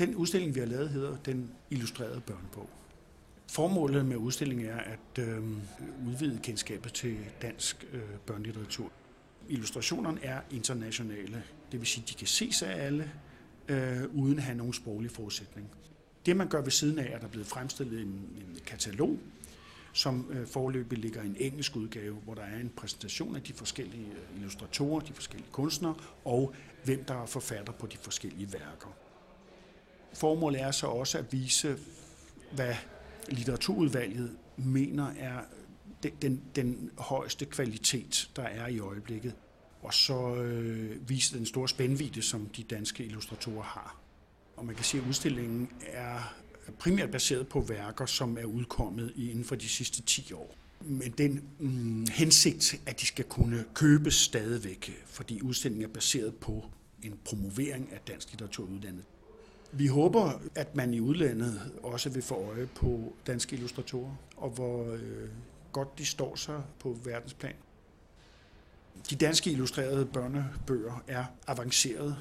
Den udstilling, vi har lavet, hedder Den Illustrerede Børnebog. Formålet med udstillingen er at øh, udvide kendskabet til dansk øh, børnelitteratur. Illustrationerne er internationale, det vil sige, at de kan ses af alle, øh, uden at have nogen sproglig forudsætning. Det man gør ved siden af, er, at der er blevet fremstillet en, en katalog, som øh, forløbig ligger i en engelsk udgave, hvor der er en præsentation af de forskellige øh, illustratorer, de forskellige kunstnere, og hvem der er forfatter på de forskellige værker. Formålet er så også at vise, hvad litteraturudvalget mener er den, den, den højeste kvalitet, der er i øjeblikket, og så øh, vise den store spændvidde, som de danske illustratorer har. Og man kan sige, at udstillingen er primært baseret på værker, som er udkommet inden for de sidste 10 år. Men den mm, hensigt, at de skal kunne købes stadigvæk, fordi udstillingen er baseret på en promovering af dansk litteratur uddannet. Vi håber, at man i udlandet også vil få øje på danske illustratorer, og hvor øh, godt de står sig på verdensplan. De danske illustrerede børnebøger er avancerede.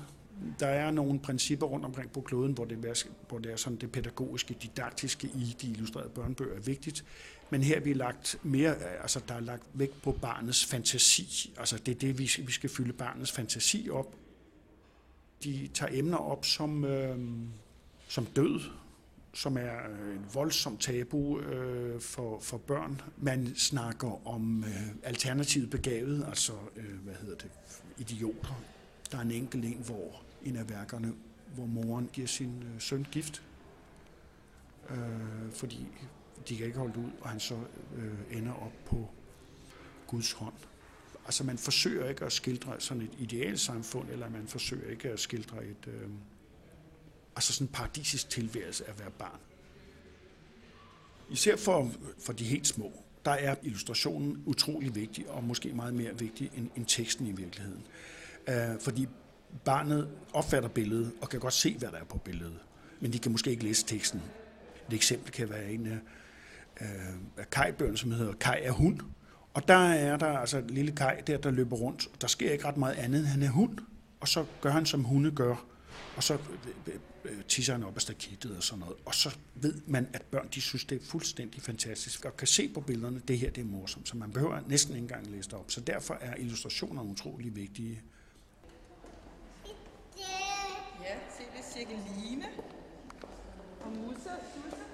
Der er nogle principper rundt omkring på kloden, hvor det er, hvor det er sådan det pædagogiske, didaktiske i de illustrerede børnebøger er vigtigt. Men her er vi lagt mere, altså der er lagt vægt på barnets fantasi. Altså det er det, vi skal, vi skal fylde barnets fantasi op. De tager emner op som, øh, som død, som er øh, en voldsom tabu øh, for, for børn. Man snakker om øh, alternativet begavet, altså øh, hvad hedder det, idioter. Der er en enkelt en, hvor en af værkerne, hvor moren giver sin øh, søn gift, øh, fordi de kan ikke holde ud, og han så øh, ender op på Guds hånd. Altså man forsøger ikke at skildre sådan et idealsamfund, eller man forsøger ikke at skildre et, øh, altså sådan en paradisisk tilværelse at være barn. Især for, for de helt små, der er illustrationen utrolig vigtig, og måske meget mere vigtig end, end teksten i virkeligheden. Øh, fordi barnet opfatter billedet og kan godt se, hvad der er på billedet, men de kan måske ikke læse teksten. Et eksempel kan være en af, øh, af kajbøgerne, som hedder Kaj er hund. Og der er der altså et lille kaj der, der løber rundt. Der sker ikke ret meget andet, han er hund. Og så gør han, som hunde gør og så øh, øh, øh, tisser han op af stakittet og sådan noget. Og så ved man, at børn de synes, det er fuldstændig fantastisk, og kan se på billederne, det her det er morsomt, så man behøver næsten ikke engang læse det op. Så derfor er illustrationer utrolig vigtige. Ja, se det Cirkeline og Musse. Musse.